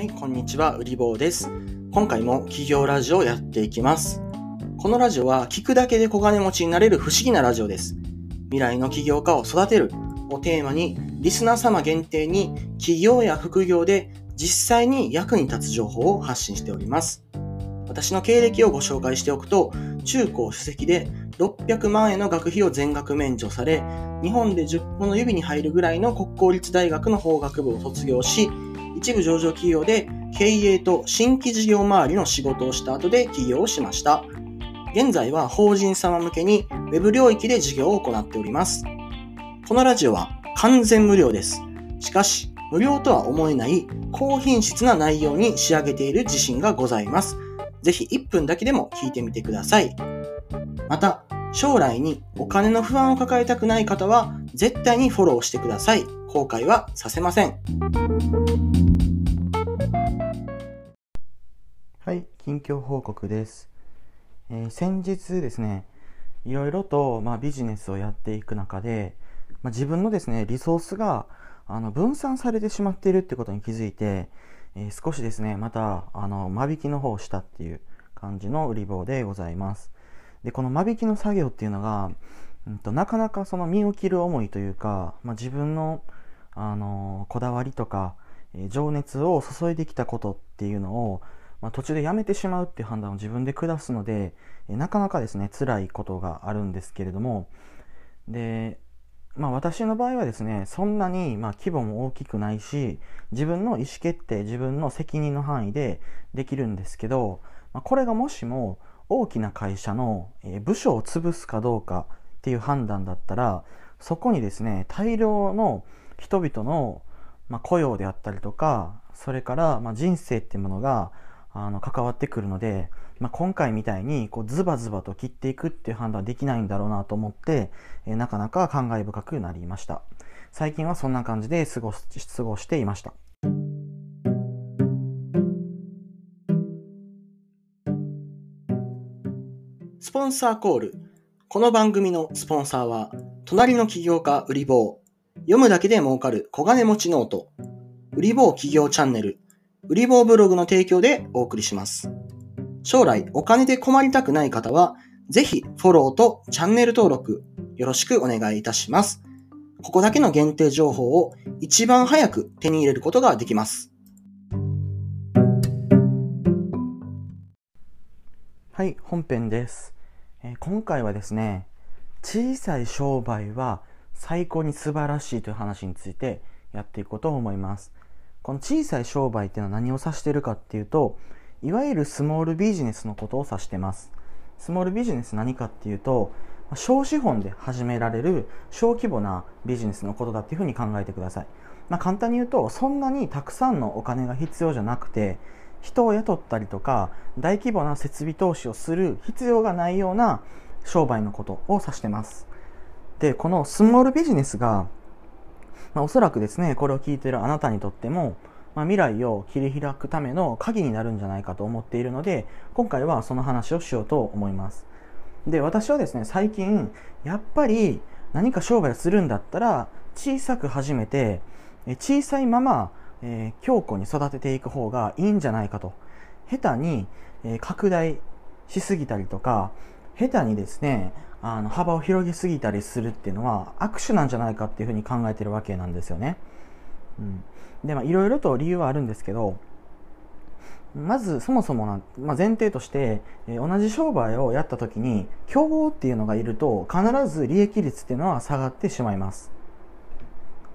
はい、こんにちは、うりぼうです。今回も企業ラジオをやっていきます。このラジオは聞くだけで小金持ちになれる不思議なラジオです。未来の起業家を育てるをテーマに、リスナー様限定に企業や副業で実際に役に立つ情報を発信しております。私の経歴をご紹介しておくと、中高主席で600万円の学費を全額免除され、日本で10本の指に入るぐらいの国公立大学の法学部を卒業し、一部上場企業で経営と新規事業周りの仕事をした後で起業をしました。現在は法人様向けに Web 領域で事業を行っております。このラジオは完全無料です。しかし、無料とは思えない高品質な内容に仕上げている自信がございます。ぜひ1分だけでも聞いてみてください。また、将来にお金の不安を抱えたくない方は絶対にフォローしてください。後悔はさせません。はい、近況報告です。えー先日ですね、いろいろと、まあ、ビジネスをやっていく中で、まあ、自分のですね、リソースがあの分散されてしまっているってことに気づいて、えー少しですね、またあの間引きの方をしたっていう感じの売り棒でございます。で、この間引きの作業っていうのが、うんとなかなかその身を切る思いというか、まあ、自分の、あのこだわりとか、え情熱を注いできたことっていうのを、まあ、途中でやめてしまうっていう判断を自分で下すので、えなかなかですね辛いことがあるんですけれどもで、まあ、私の場合はですねそんなにま規模も大きくないし自分の意思決定自分の責任の範囲でできるんですけど、まあ、これがもしも大きな会社の部署を潰すかどうかっていう判断だったらそこにですね大量の人々のまあ、雇用であったりとかそれからまあ人生っていうものがあの関わってくるので、まあ、今回みたいにこうズバズバと切っていくっていう判断はできないんだろうなと思って、えーなかなか感慨深くなりました。最近はそんな感じで過ごす過ごしていました。スポンサーコール。この番組のスポンサーは隣の起業家うりぼう読むだけで儲かる小金持ちノート、うりぼう起業チャンネル、うりぼうブログの提供でお送りします。将来お金で困りたくない方は、ぜひフォローとチャンネル登録よろしくお願いいたします。ここだけの限定情報を一番早く手に入れることができます。はい、本編です。えー今回はですね、小さい商売は最高に素晴らしいという話についてやっていこうと思います。この小さい商売っていうのは何を指しているかっていうと、いわゆるスモールビジネスのことを指してます。スモールビジネス何かっていうと、小資本で始められる小規模なビジネスのことだっていうふうに考えてください。まあ、簡単に言うと、そんなにたくさんのお金が必要じゃなくて、人を雇ったりとか、大規模な設備投資をする必要がないような商売のことを指してます。で、このスモールビジネスが、まあ、おそらくですね、これを聞いてるあなたにとっても、まあ、未来を切り開くための鍵になるんじゃないかと思っているので、今回はその話をしようと思います。で、私はですね、最近、やっぱり何か商売をするんだったら、小さく始めて、小さいまま、えー強固に育てていく方がいいんじゃないかと。下手に、えー拡大しすぎたりとか、下手にですね、あの幅を広げすぎたりするっていうのは握手なんじゃないかっていうふうに考えてるわけなんですよね。うん、で、まあいろいろと理由はあるんですけど、まずそもそもな、まあ、前提として、えー同じ商売をやった時に競合っていうのがいると必ず利益率っていうのは下がってしまいます。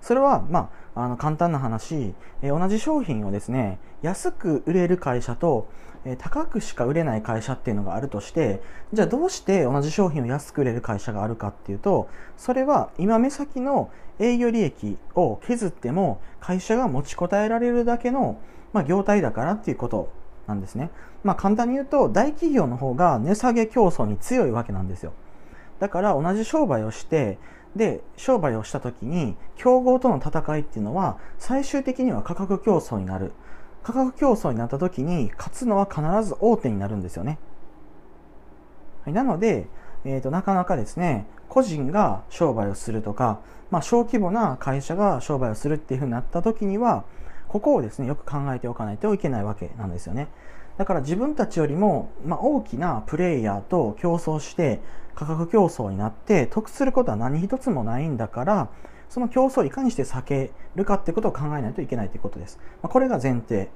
それは、まあ、あの簡単な話、えー同じ商品をですね安く売れる会社と、えー高くしか売れない会社っていうのがあるとしてじゃあどうして同じ商品を安く売れる会社があるかっていうとそれは今目先の営業利益を削っても会社が持ちこたえられるだけの、まあ、業態だからっていうことなんですね。まあ簡単に言うと大企業の方が値下げ競争に強いわけなんですよ。だから同じ商売をしてで商売をした時に競合との戦いっていうのは最終的には価格競争になる価格競争になった時に勝つのは必ず大手になるんですよね、はい、なので、えー、となかなかですね個人が商売をするとか、まあ、小規模な会社が商売をするっていうふうになった時にはここをですね、よく考えておかないといけないわけなんですよね。だから自分たちよりも、まあ、大きなプレイヤーと競争して価格競争になって得することは何一つもないんだからその競争をいかにして避けるかってことを考えないといけないということです。まあ、これが前提。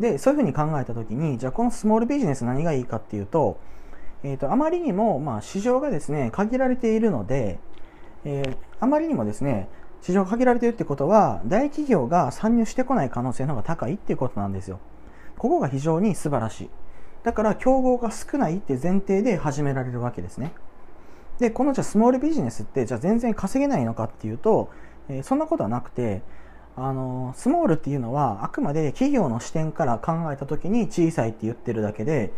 で、そういうふうに考えたときに、じゃあこのスモールビジネス何がいいかっていうと、えっ、ー、と、あまりにも、まあ、市場がですね、限られているので、えー、あまりにもですね、市場が限られているってことは、大企業が参入してこない可能性の方が高いっていうことなんですよ。ここが非常に素晴らしい。だから、競合が少ないって前提で始められるわけですね。で、このじゃスモールビジネスって、じゃあ全然稼げないのかっていうと、えー、そんなことはなくて、あの、スモールっていうのは、あくまで企業の視点から考えた時に小さいって言ってるだけで、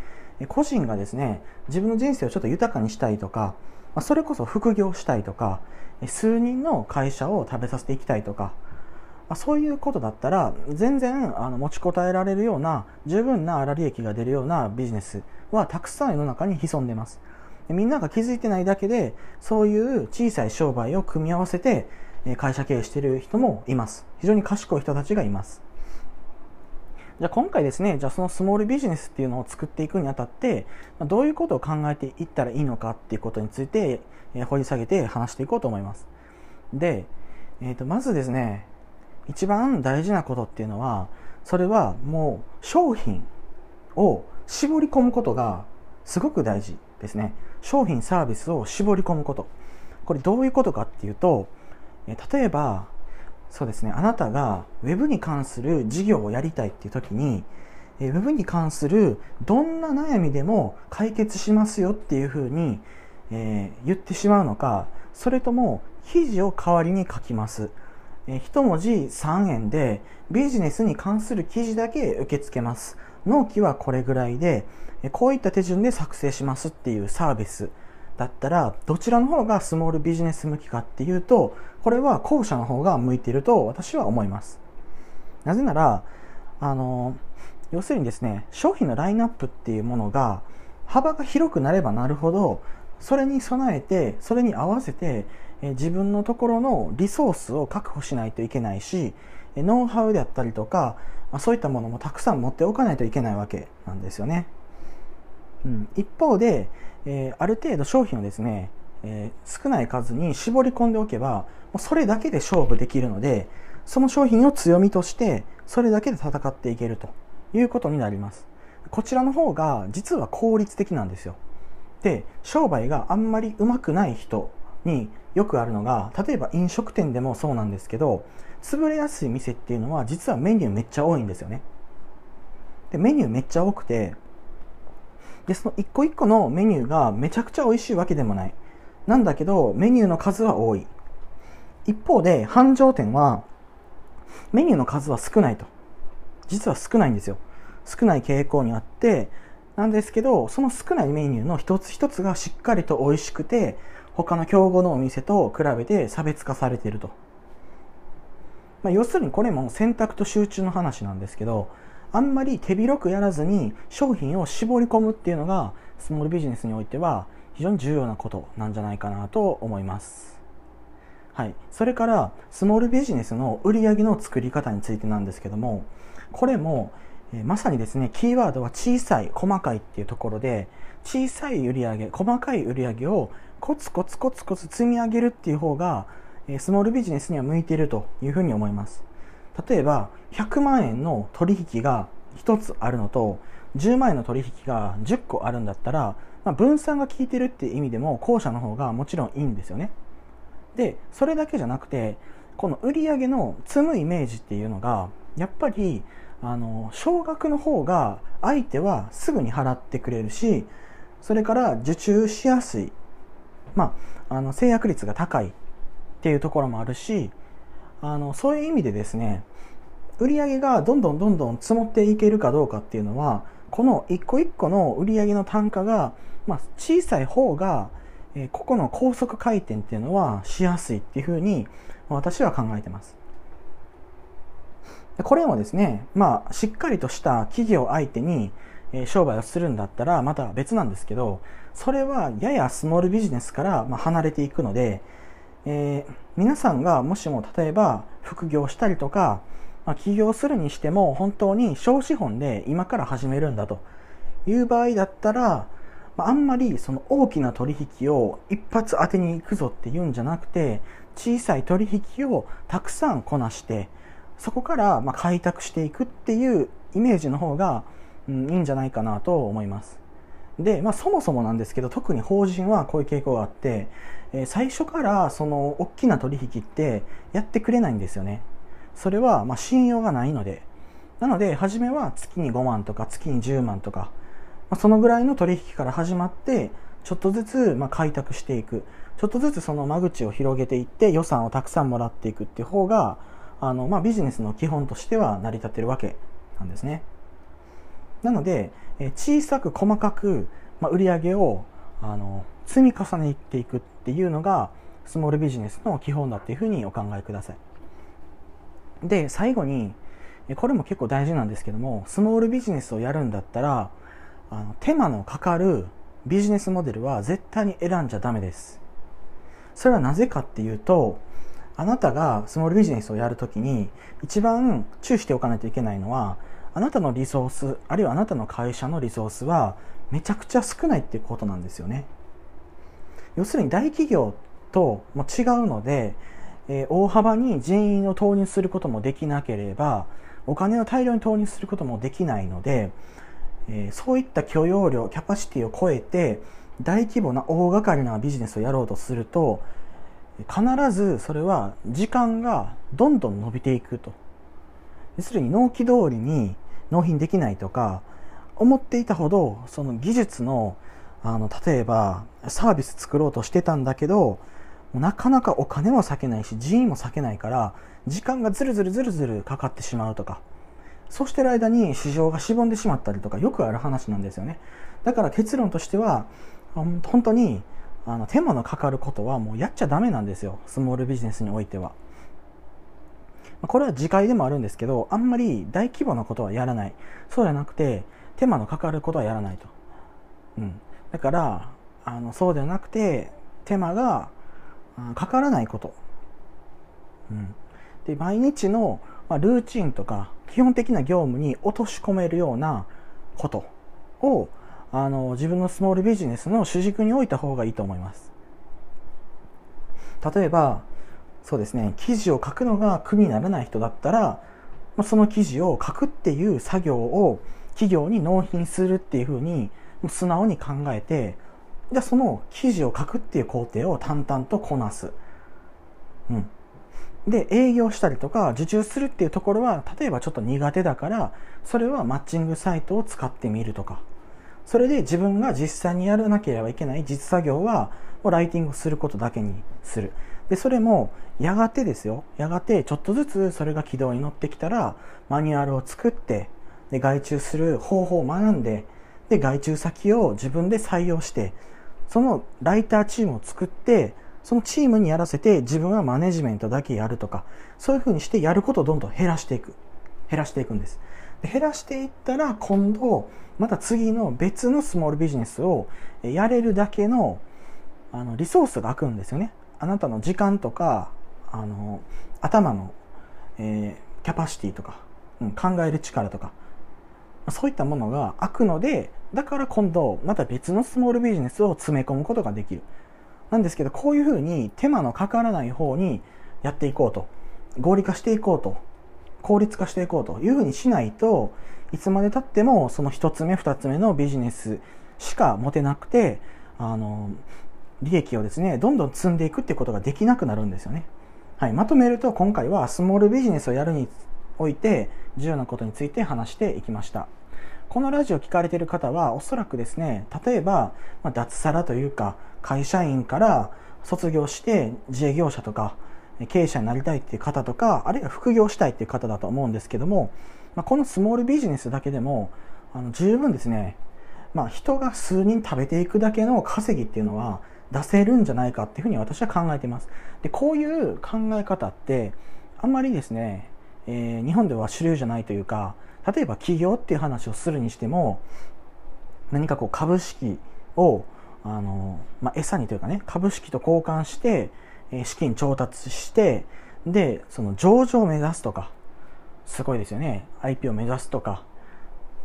個人がですね、自分の人生をちょっと豊かにしたいとか、それこそ副業したいとか、数人の会社を食べさせていきたいとか、そういうことだったら全然あの持ちこたえられるような十分な粗利益が出るようなビジネスはたくさん世の中に潜んでます。みんなが気づいてないだけでそういう小さい商売を組み合わせて会社経営している人もいます。非常に賢い人たちがいます。じゃあ今回ですね、じゃあそのスモールビジネスっていうのを作っていくにあたって、どういうことを考えていったらいいのかっていうことについて、掘り下げて話していこうと思います。で、えー、とまずですね、一番大事なことっていうのは、それはもう商品を絞り込むことがすごく大事ですね。商品サービスを絞り込むこと。これどういうことかっていうと、例えばそうですね、あなたが Web に関する事業をやりたいっていう時に、Web に関するどんな悩みでも解決しますよっていうふうに、えー、言ってしまうのか、それとも記事を代わりに書きます。えー、一文字3円でビジネスに関する記事だけ受け付けます。納期はこれぐらいで、えこういった手順で作成しますっていうサービスだったら、どちらの方がスモールビジネス向きかっていうと、これは後者の方が向いていると私は思います。なぜなら、あの、要するにですね、商品のラインナップっていうものが幅が広くなればなるほど、それに備えて、それに合わせて、え自分のところのリソースを確保しないといけないし、ノウハウであったりとか、そういったものもたくさん持っておかないといけないわけなんですよね。うん、一方で、えー、ある程度商品をですね、えー、少ない数に絞り込んでおけば、もうそれだけで勝負できるので、その商品を強みとして、それだけで戦っていけるということになります。こちらの方が実は効率的なんですよ。で、商売があんまり上手くない人によくあるのが、例えば飲食店でもそうなんですけど、潰れやすい店っていうのは実はメニューめっちゃ多いんですよね。で、メニューめっちゃ多くて、で、その一個一個のメニューがめちゃくちゃ美味しいわけでもない。なんだけど、メニューの数は多い。一方で、繁盛店は、メニューの数は少ないと。実は少ないんですよ。少ない傾向にあって、なんですけど、その少ないメニューの一つ一つがしっかりと美味しくて、他の競合のお店と比べて差別化されていると。まあ、要するにこれも選択と集中の話なんですけど、あんまり手広くやらずに商品を絞り込むっていうのがスモールビジネスにおいては非常に重要なことなんじゃないかなと思います。はい。それからスモールビジネスの売り上げの作り方についてなんですけども、これも、えまさにですね、キーワードは小さい、細かいっていうところで、小さい売り上げ、細かい売り上げをコツコツコツコツ積み上げるっていう方が、えスモールビジネスには向いているというふうに思います。例えば100万円の取引が1つあるのと10万円の取引が10個あるんだったら、まあ、分散が効いてるっていう意味でも後者の方がもちろんいいんですよね。で、それだけじゃなくて、この売り上げの積むイメージっていうのが、やっぱり、あの、少額の方が相手はすぐに払ってくれるし、それから受注しやすい。まあ、あの、制約率が高いっていうところもあるし、あのそういう意味でですね売上がどんどんどんどん積もっていけるかどうかっていうのはこの一個一個の売上の単価が、まあ、小さい方が、えー、ここの高速回転っていうのはしやすいっていうふうに私は考えてます。これもですね、まあ、しっかりとした企業相手に、商売をするんだったらまた別なんですけど、それはややスモールビジネスから、離れていくので、えー、皆さんがもしも例えば副業したりとか、まあ、起業するにしても本当に小資本で今から始めるんだという場合だったら、まあ、あんまりその大きな取引を一発当てに行くぞっていうんじゃなくて小さい取引をたくさんこなしてそこからま開拓していくっていうイメージの方が、うん、いいんじゃないかなと思います。で、まあ、そもそもなんですけど特に法人はこういう傾向があって、え、最初からその大きな取引ってやってくれないんですよね。それはま信用がないので。なので初めは月に5万とか月に10万とか、まあ、そのぐらいの取引から始まってちょっとずつま開拓していく。ちょっとずつその間口を広げていって予算をたくさんもらっていくっていう方があの、まあ、ビジネスの基本としては成り立ってるわけなんですね。なのでえ小さく細かく、まあ、売り上げをあの積み重ねていくっていうのがスモールビジネスの基本だっていうふうにお考えください。で最後にこれも結構大事なんですけどもスモールビジネスをやるんだったらあの手間のかかるビジネスモデルは絶対に選んじゃダメです。それはなぜかっていうとあなたがスモールビジネスをやるときに一番注意しておかないといけないのはあなたのリソースあるいはあなたの会社のリソースはめちゃくちゃ少ないっていうことなんですよね。要するに大企業とも違うので、えー、大幅に人員を投入することもできなければお金を大量に投入することもできないので、えー、そういった許容量キャパシティを超えて大規模な大掛かりなビジネスをやろうとすると必ずそれは時間がどんどん伸びていくと。要するに納期通りに納品できないとか思っていたほどその技術のあの例えばサービス作ろうとしてたんだけどなかなかお金も割けないし人員も割けないから時間がずるずるずるずるかかってしまうとか。そうしてる間に市場がしぼんでしまったりとかよくある話なんですよね。だから結論としては本当にあの手間のかかることはもうやっちゃダメなんですよスモールビジネスにおいてはこれは次回でもあるんですけど、あんまり大規模なことはやらない。そうじゃなくて、手間のかかることはやらないと。うん。だから、あの、そうではなくて、手間がかからないこと。うん。で、毎日の、まあ、ルーチンとか、基本的な業務に落とし込めるようなことを、あの、自分のスモールビジネスの主軸に置いた方がいいと思います。例えば、そうですね、記事を書くのが苦にならない人だったら、その記事を書くっていう作業を企業に納品するっていうふうに素直に考えて、じゃあその記事を書くっていう工程を淡々とこなす。うん。で、営業したりとか受注するっていうところは、例えばちょっと苦手だから、それはマッチングサイトを使ってみるとか。それで自分が実際にやらなければいけない実作業は、ライティングすることだけにする。で、それも、やがてですよ。やがて、ちょっとずつそれが軌道に乗ってきたら、マニュアルを作って、で、外注する方法を学んで、で、外注先を自分で採用して、そのライターチームを作って、そのチームにやらせて自分はマネジメントだけやるとか、そういうふうにしてやることをどんどん減らしていく。減らしていくんです。減らしていったら今度、また次の別のスモールビジネスをやれるだけのあのリソースが空くんですよね。あなたの時間とかあの頭の、えー、キャパシティとか、うん、考える力とかそういったものが空くのでだから今度また別のスモールビジネスを詰め込むことができるなんですけどこういうふうに手間のかからない方にやっていこうと合理化していこうと効率化していこうというふうにしないといつまでたってもその1つ目2つ目のビジネスしか持てなくてあの利益をですね、どんどん積んでいくってことができなくなるんですよね。はい、まとめると今回はスモールビジネスをやるにおいて重要なことについて話していきました。このラジオ聞かれている方はおそらくですね、例えば、ま、脱サラというか会社員から卒業して自営業者とか経営者になりたいっていう方とか、あるいは副業したいっていう方だと思うんですけども、まあ、このスモールビジネスだけでもあの十分ですね、まあ、人が数人食べていくだけの稼ぎっていうのは出せるんじゃないかっていうふうに私は考えています。で、こういう考え方って、あんまりですね、えー、日本では主流じゃないというか、例えば起業っていう話をするにしても、何かこう株式を、あの、まあ、餌にというかね、株式と交換して、資金調達して、で、その上場を目指すとか、すごいですよね。IP を目指すとか、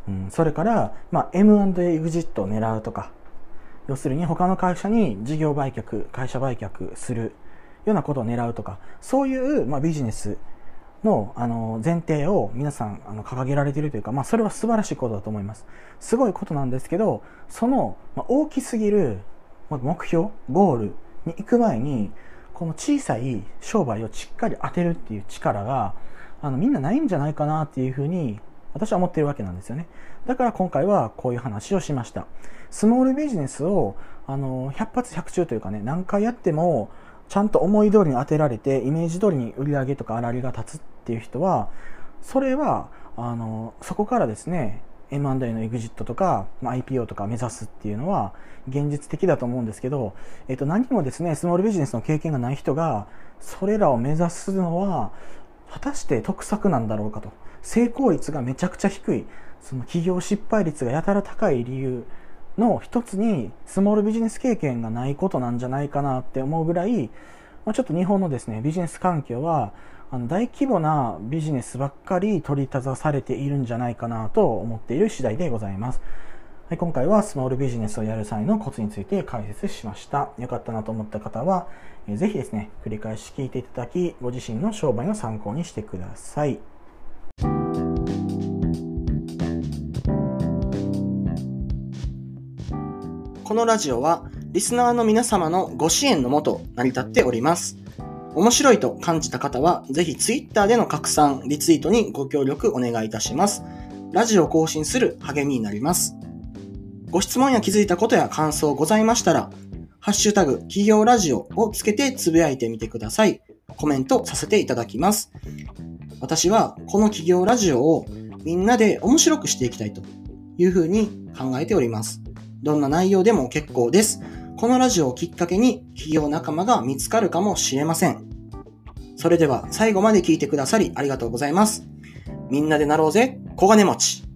うん、それから、まあ、M&A エグジットを狙うとか、要するに他の会社に事業売却、会社売却するようなことを狙うとか、そういう、まあ、ビジネスのあの前提を皆さんあの掲げられているというか、まあ、それは素晴らしいことだと思います。すごいことなんですけど、その、まあ、大きすぎる目標、ゴールに行く前に、この小さい商売をしっかり当てるっていう力が、あのみんなないんじゃないかなっていうふうに私は思ってるわけなんですよね。だから今回はこういう話をしました。スモールビジネスをあの100発100中というかね、何回やってもちゃんと思い通りに当てられて、イメージ通りに売り上げとか粗利が立つっていう人は、それは、あの、そこからですね、M&A のエグジットとか、まあ、IPO とか目指すっていうのは現実的だと思うんですけど、えっと、何もですね、スモールビジネスの経験がない人が、それらを目指すのは、果たして得策なんだろうかと。成功率がめちゃくちゃ低い、その企業失敗率がやたら高い理由の一つにスモールビジネス経験がないことなんじゃないかなって思うぐらい、まあ、ちょっと日本のですね、ビジネス環境は、あの大規模なビジネスばっかり取り立たされているんじゃないかなと思っている次第でございます。はい、今回はスモールビジネスをやる際のコツについて解説しました。よかったなと思った方は、ぜひですね、繰り返し聞いていただき、ご自身の商売の参考にしてください。このラジオは、リスナーの皆様のご支援のもと成り立っております。面白いと感じた方は、ぜひ Twitter での拡散、リツイートにご協力お願いいたします。ラジオ更新する励みになります。ご質問や気づいたことや感想ございましたら、ハッシュタグ企業ラジオをつけてつぶやいてみてください。コメントさせていただきます。私はこの企業ラジオをみんなで面白くしていきたいというふうに考えております。どんな内容でも結構です。このラジオをきっかけに企業仲間が見つかるかもしれません。それでは最後まで聞いてくださりありがとうございます。みんなでなろうぜ、小金持ち。